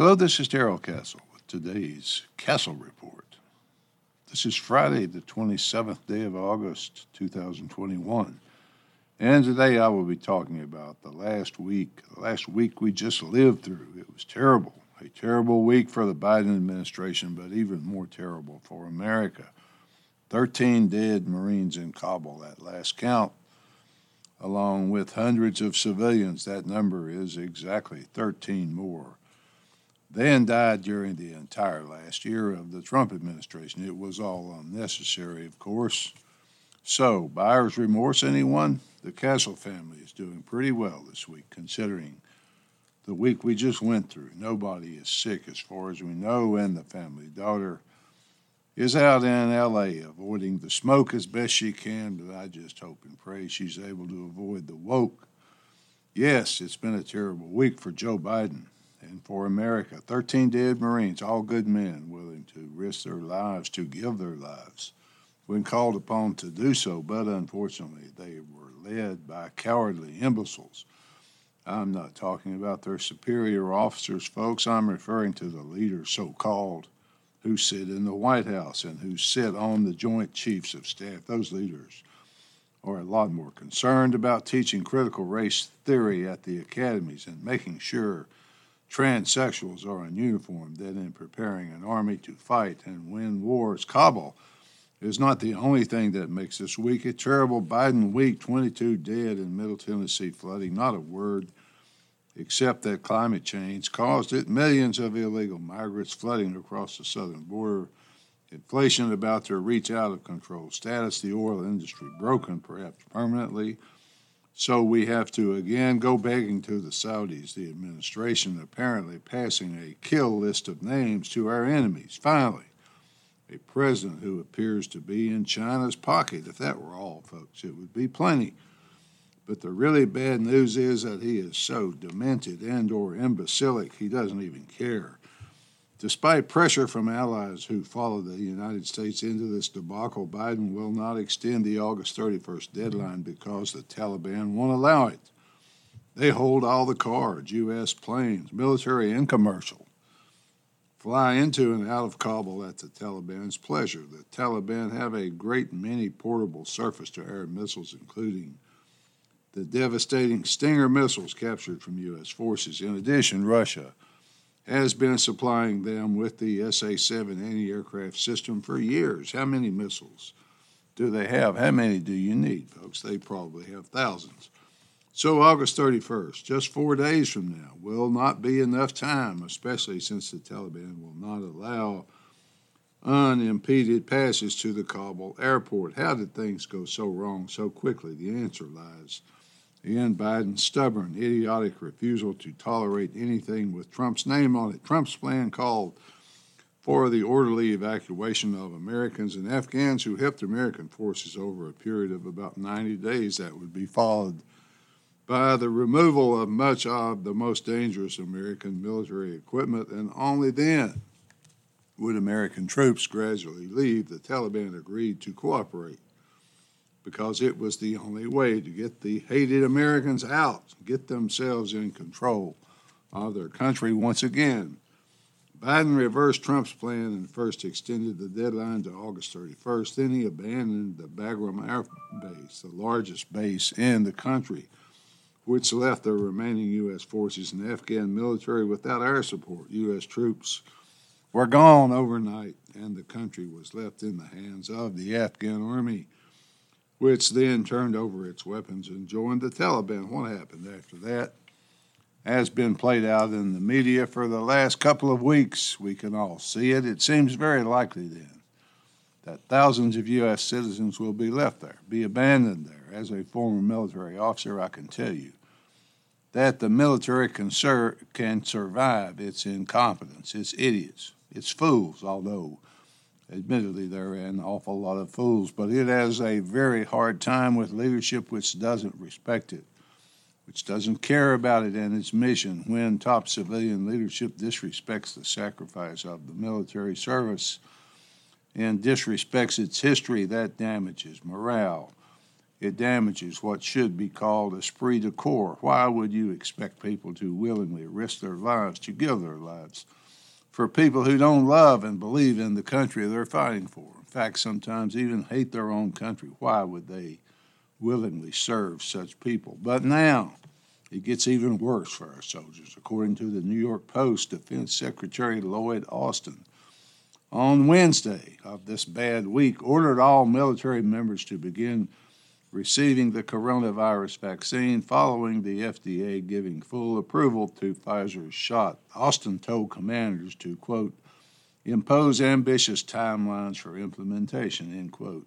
Hello, this is Darrell Castle with today's Castle Report. This is Friday, the 27th day of August, 2021. And today I will be talking about the last week, the last week we just lived through. It was terrible, a terrible week for the Biden administration, but even more terrible for America. 13 dead Marines in Kabul at last count, along with hundreds of civilians. That number is exactly 13 more than died during the entire last year of the Trump administration. It was all unnecessary, of course. So, buyer's remorse, anyone? The Castle family is doing pretty well this week, considering the week we just went through. Nobody is sick as far as we know, and the family daughter is out in LA avoiding the smoke as best she can, but I just hope and pray she's able to avoid the woke. Yes, it's been a terrible week for Joe Biden and for America. 13 dead Marines, all good men willing to risk their lives, to give their lives when called upon to do so, but unfortunately they were led by cowardly imbeciles. I'm not talking about their superior officers, folks. I'm referring to the leaders, so called, who sit in the White House and who sit on the Joint Chiefs of Staff. Those leaders are a lot more concerned about teaching critical race theory at the academies and making sure transsexuals are in uniform than in preparing an army to fight and win wars. Kabul is not the only thing that makes this week a terrible Biden week 22 dead in Middle Tennessee flooding. Not a word except that climate change caused it. Millions of illegal migrants flooding across the southern border. Inflation about to reach out of control status. The oil industry broken, perhaps permanently. So we have to again go begging to the Saudis, the administration apparently passing a kill list of names to our enemies. Finally, a president who appears to be in China's pocket. If that were all, folks, it would be plenty. But the really bad news is that he is so demented and or imbecilic he doesn't even care. Despite pressure from allies who followed the United States into this debacle, Biden will not extend the August 31st deadline because the Taliban won't allow it. They hold all the cards, U.S. planes, military and commercial, fly into and out of Kabul at the Taliban's pleasure. The Taliban have a great many portable surface to air missiles, including the devastating Stinger missiles captured from U.S. forces. In addition, Russia has been supplying them with the SA 7 anti aircraft system for years. How many missiles do they have? How many do you need, folks? They probably have thousands. So, August 31st, just four days from now, will not be enough time, especially since the Taliban will not allow unimpeded passage to the Kabul airport. How did things go so wrong so quickly? The answer lies and Biden's stubborn, idiotic refusal to tolerate anything with Trump's name on it. Trump's plan called for the orderly evacuation of Americans and Afghans who helped American forces over a period of about 90 days. That would be followed by the removal of much of the most dangerous American military equipment, and only then would American troops gradually leave. The Taliban agreed to cooperate because it was the only way to get the hated Americans out, get themselves in control of their country once again. Biden reversed Trump's plan and first extended the deadline to August 31st. Then he abandoned the Bagram Air Base, the largest base in the country, which left the remaining U.S. forces and Afghan military without air support. U.S. troops were gone overnight, and the country was left in the hands of the Afghan army which then turned over its weapons and joined the Taliban. What happened after that has been played out in the media for the last couple of weeks. We can all see it. It seems very likely then that thousands of U.S. citizens will be left there, be abandoned there. As a former military officer, I can tell you that the military can, sur- can survive its incompetence, its idiots, its fools, although Admittedly, there are an awful lot of fools, but it has a very hard time with leadership which doesn't respect it, which doesn't care about it and its mission. When top civilian leadership disrespects the sacrifice of the military service and disrespects its history, that damages morale it damages what should be called esprit de corps. Why would you expect people to willingly risk their lives, to give their lives, for people who don't love and believe in the country they're fighting for? In fact, sometimes even hate their own country. Why would they willingly serve such people? But now, it gets even worse for our soldiers. According to the New York Post, Defense Secretary Lloyd Austin on Wednesday of this bad week ordered all military members to begin receiving the coronavirus vaccine following the FDA giving full approval to Pfizer's shot. Austin told commanders to, quote, impose ambitious timelines for implementation, end quote.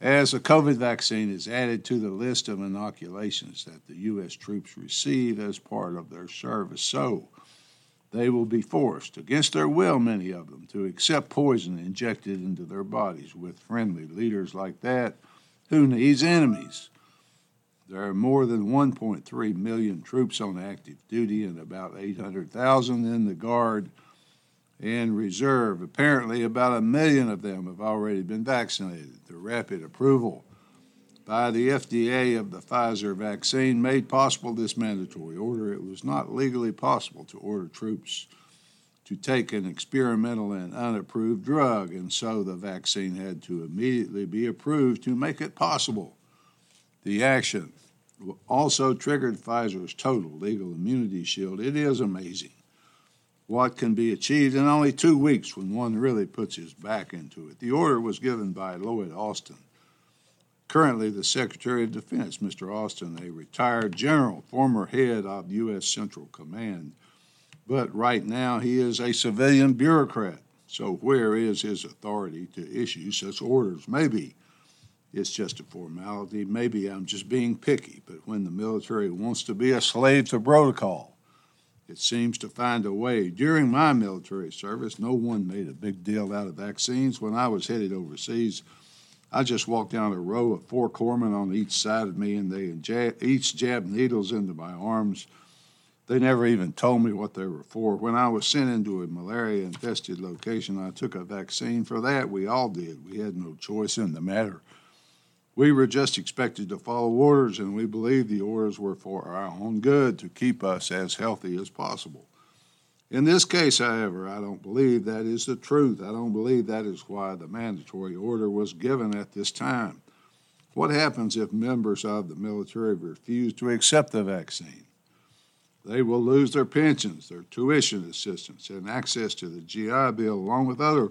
As a COVID vaccine is added to the list of inoculations that the U.S. troops receive as part of their service, so they will be forced, against their will, many of them, to accept poison injected into their bodies with friendly leaders like that who needs enemies? There are more than 1.3 million troops on active duty and about 800,000 in the Guard and Reserve. Apparently, about a million of them have already been vaccinated. The rapid approval by the FDA of the Pfizer vaccine made possible this mandatory order. It was not legally possible to order troops to take an experimental and unapproved drug, and so the vaccine had to immediately be approved to make it possible. The action also triggered Pfizer's total legal immunity shield. It is amazing what can be achieved in only two weeks when one really puts his back into it. The order was given by Lloyd Austin, currently the Secretary of Defense. Mr. Austin, a retired general, former head of U.S. Central Command, but right now, he is a civilian bureaucrat. So, where is his authority to issue such orders? Maybe it's just a formality. Maybe I'm just being picky. But when the military wants to be a slave to protocol, it seems to find a way. During my military service, no one made a big deal out of vaccines. When I was headed overseas, I just walked down a row of four corpsmen on each side of me, and they each jabbed needles into my arms they never even told me what they were for. When I was sent into a malaria infested location, I took a vaccine for that. We all did. We had no choice in the matter. We were just expected to follow orders, and we believed the orders were for our own good to keep us as healthy as possible. In this case, however, I don't believe that is the truth. I don't believe that is why the mandatory order was given at this time. What happens if members of the military refuse to accept the vaccine? They will lose their pensions, their tuition assistance, and access to the GI Bill, along with other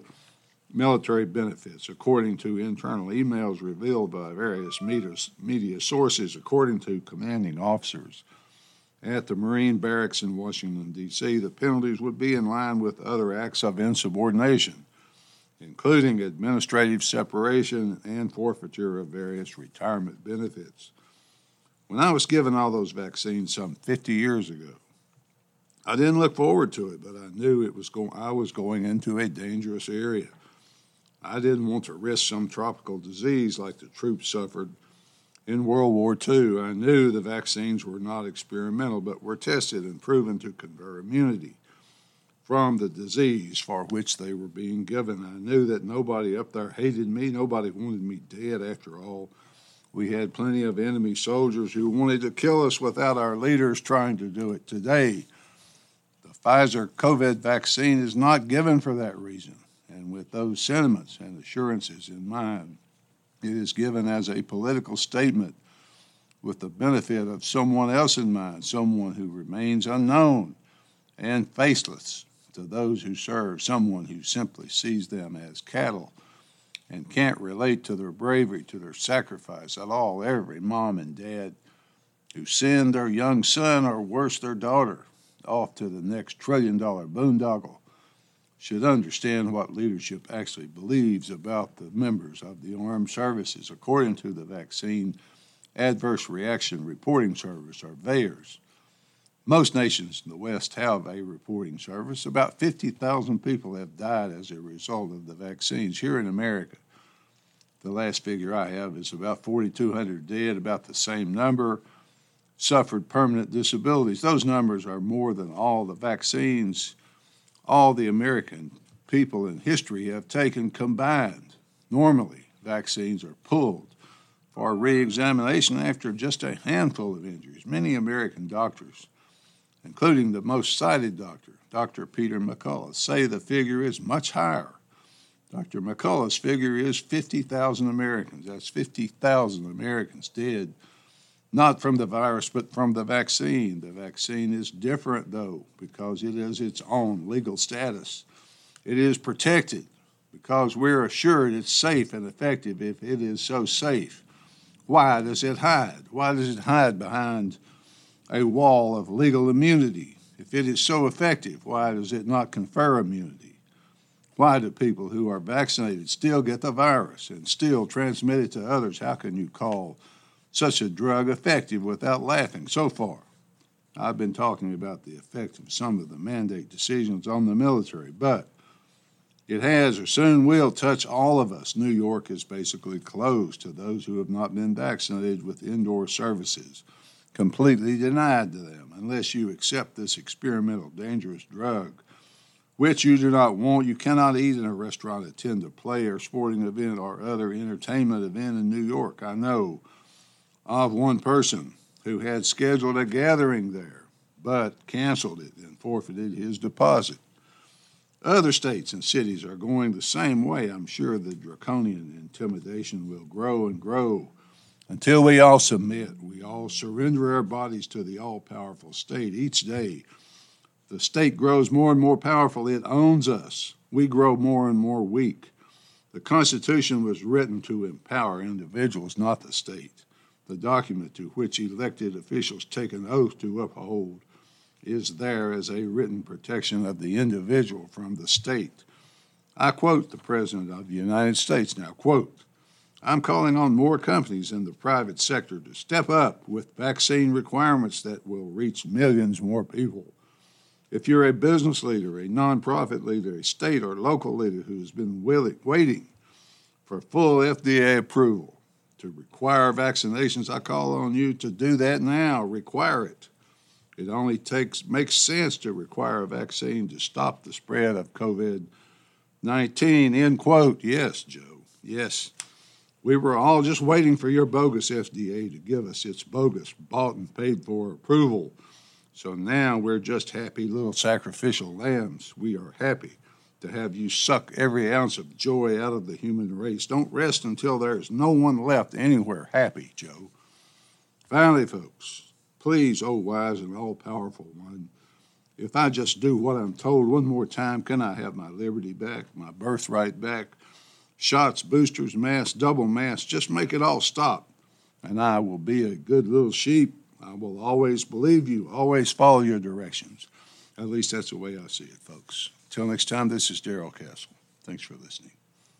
military benefits, according to internal emails revealed by various media sources, according to commanding officers. At the Marine barracks in Washington, D.C., the penalties would be in line with other acts of insubordination, including administrative separation and forfeiture of various retirement benefits. When I was given all those vaccines some 50 years ago, I didn't look forward to it, but I knew it was going. I was going into a dangerous area. I didn't want to risk some tropical disease like the troops suffered in World War II. I knew the vaccines were not experimental, but were tested and proven to confer immunity from the disease for which they were being given. I knew that nobody up there hated me. Nobody wanted me dead after all. We had plenty of enemy soldiers who wanted to kill us without our leaders trying to do it today. The Pfizer COVID vaccine is not given for that reason. And with those sentiments and assurances in mind, it is given as a political statement with the benefit of someone else in mind, someone who remains unknown and faceless to those who serve, someone who simply sees them as cattle and can't relate to their bravery, to their sacrifice at all. Every mom and dad who send their young son or worse, their daughter off to the next trillion dollar boondoggle should understand what leadership actually believes about the members of the armed services. According to the Vaccine Adverse Reaction Reporting Service, or VAERS, most nations in the West have a reporting service. About 50,000 people have died as a result of the vaccines. Here in America, the last figure I have is about 4,200 dead, about the same number suffered permanent disabilities. Those numbers are more than all the vaccines all the American people in history have taken combined. Normally, vaccines are pulled for re examination after just a handful of injuries. Many American doctors, including the most cited doctor, Dr. Peter McCullough, say the figure is much higher. Dr. McCullough's figure is 50,000 Americans. That's 50,000 Americans dead, not from the virus, but from the vaccine. The vaccine is different, though, because it has its own legal status. It is protected because we're assured it's safe and effective if it is so safe. Why does it hide? Why does it hide behind a wall of legal immunity? If it is so effective, why does it not confer immunity? Why do people who are vaccinated still get the virus and still transmit it to others? How can you call such a drug effective without laughing? So far, I've been talking about the effect of some of the mandate decisions on the military, but it has or soon will touch all of us. New York is basically closed to those who have not been vaccinated with indoor services, completely denied to them unless you accept this experimental dangerous drug, which you do not want. You cannot eat in a restaurant, attend a play or sporting event or other entertainment event in New York. I know of one person who had scheduled a gathering there but canceled it and forfeited his deposit. Other states and cities are going the same way. I'm sure the draconian intimidation will grow and grow until we all submit. We all surrender our bodies to the all powerful state each day. The state grows more and more powerful. It owns us. We grow more and more weak. The Constitution was written to empower individuals, not the state. The document to which elected officials take an oath to uphold is there as a written protection of the individual from the state. I quote the President of the United States now, quote, I'm calling on more companies in the private sector to step up with vaccine requirements that will reach millions more people. If you're a business leader, a nonprofit leader, a state or local leader who's been willing, waiting for full FDA approval to require vaccinations, I call on you to do that now. Require it. It only takes makes sense to require a vaccine to stop the spread of COVID 19. End quote. Yes, Joe. Yes. We were all just waiting for your bogus FDA to give us its bogus, bought and paid for approval. So now we're just happy little sacrificial lambs. We are happy to have you suck every ounce of joy out of the human race. Don't rest until there's no one left anywhere happy, Joe. Finally, folks, Please, O wise and all powerful one, if I just do what I'm told one more time, can I have my liberty back, my birthright back? Shots, boosters, masks, double masks, just make it all stop. And I will be a good little sheep. I will always believe you, always follow your directions. At least that's the way I see it, folks. Till next time, this is Darrell Castle. Thanks for listening.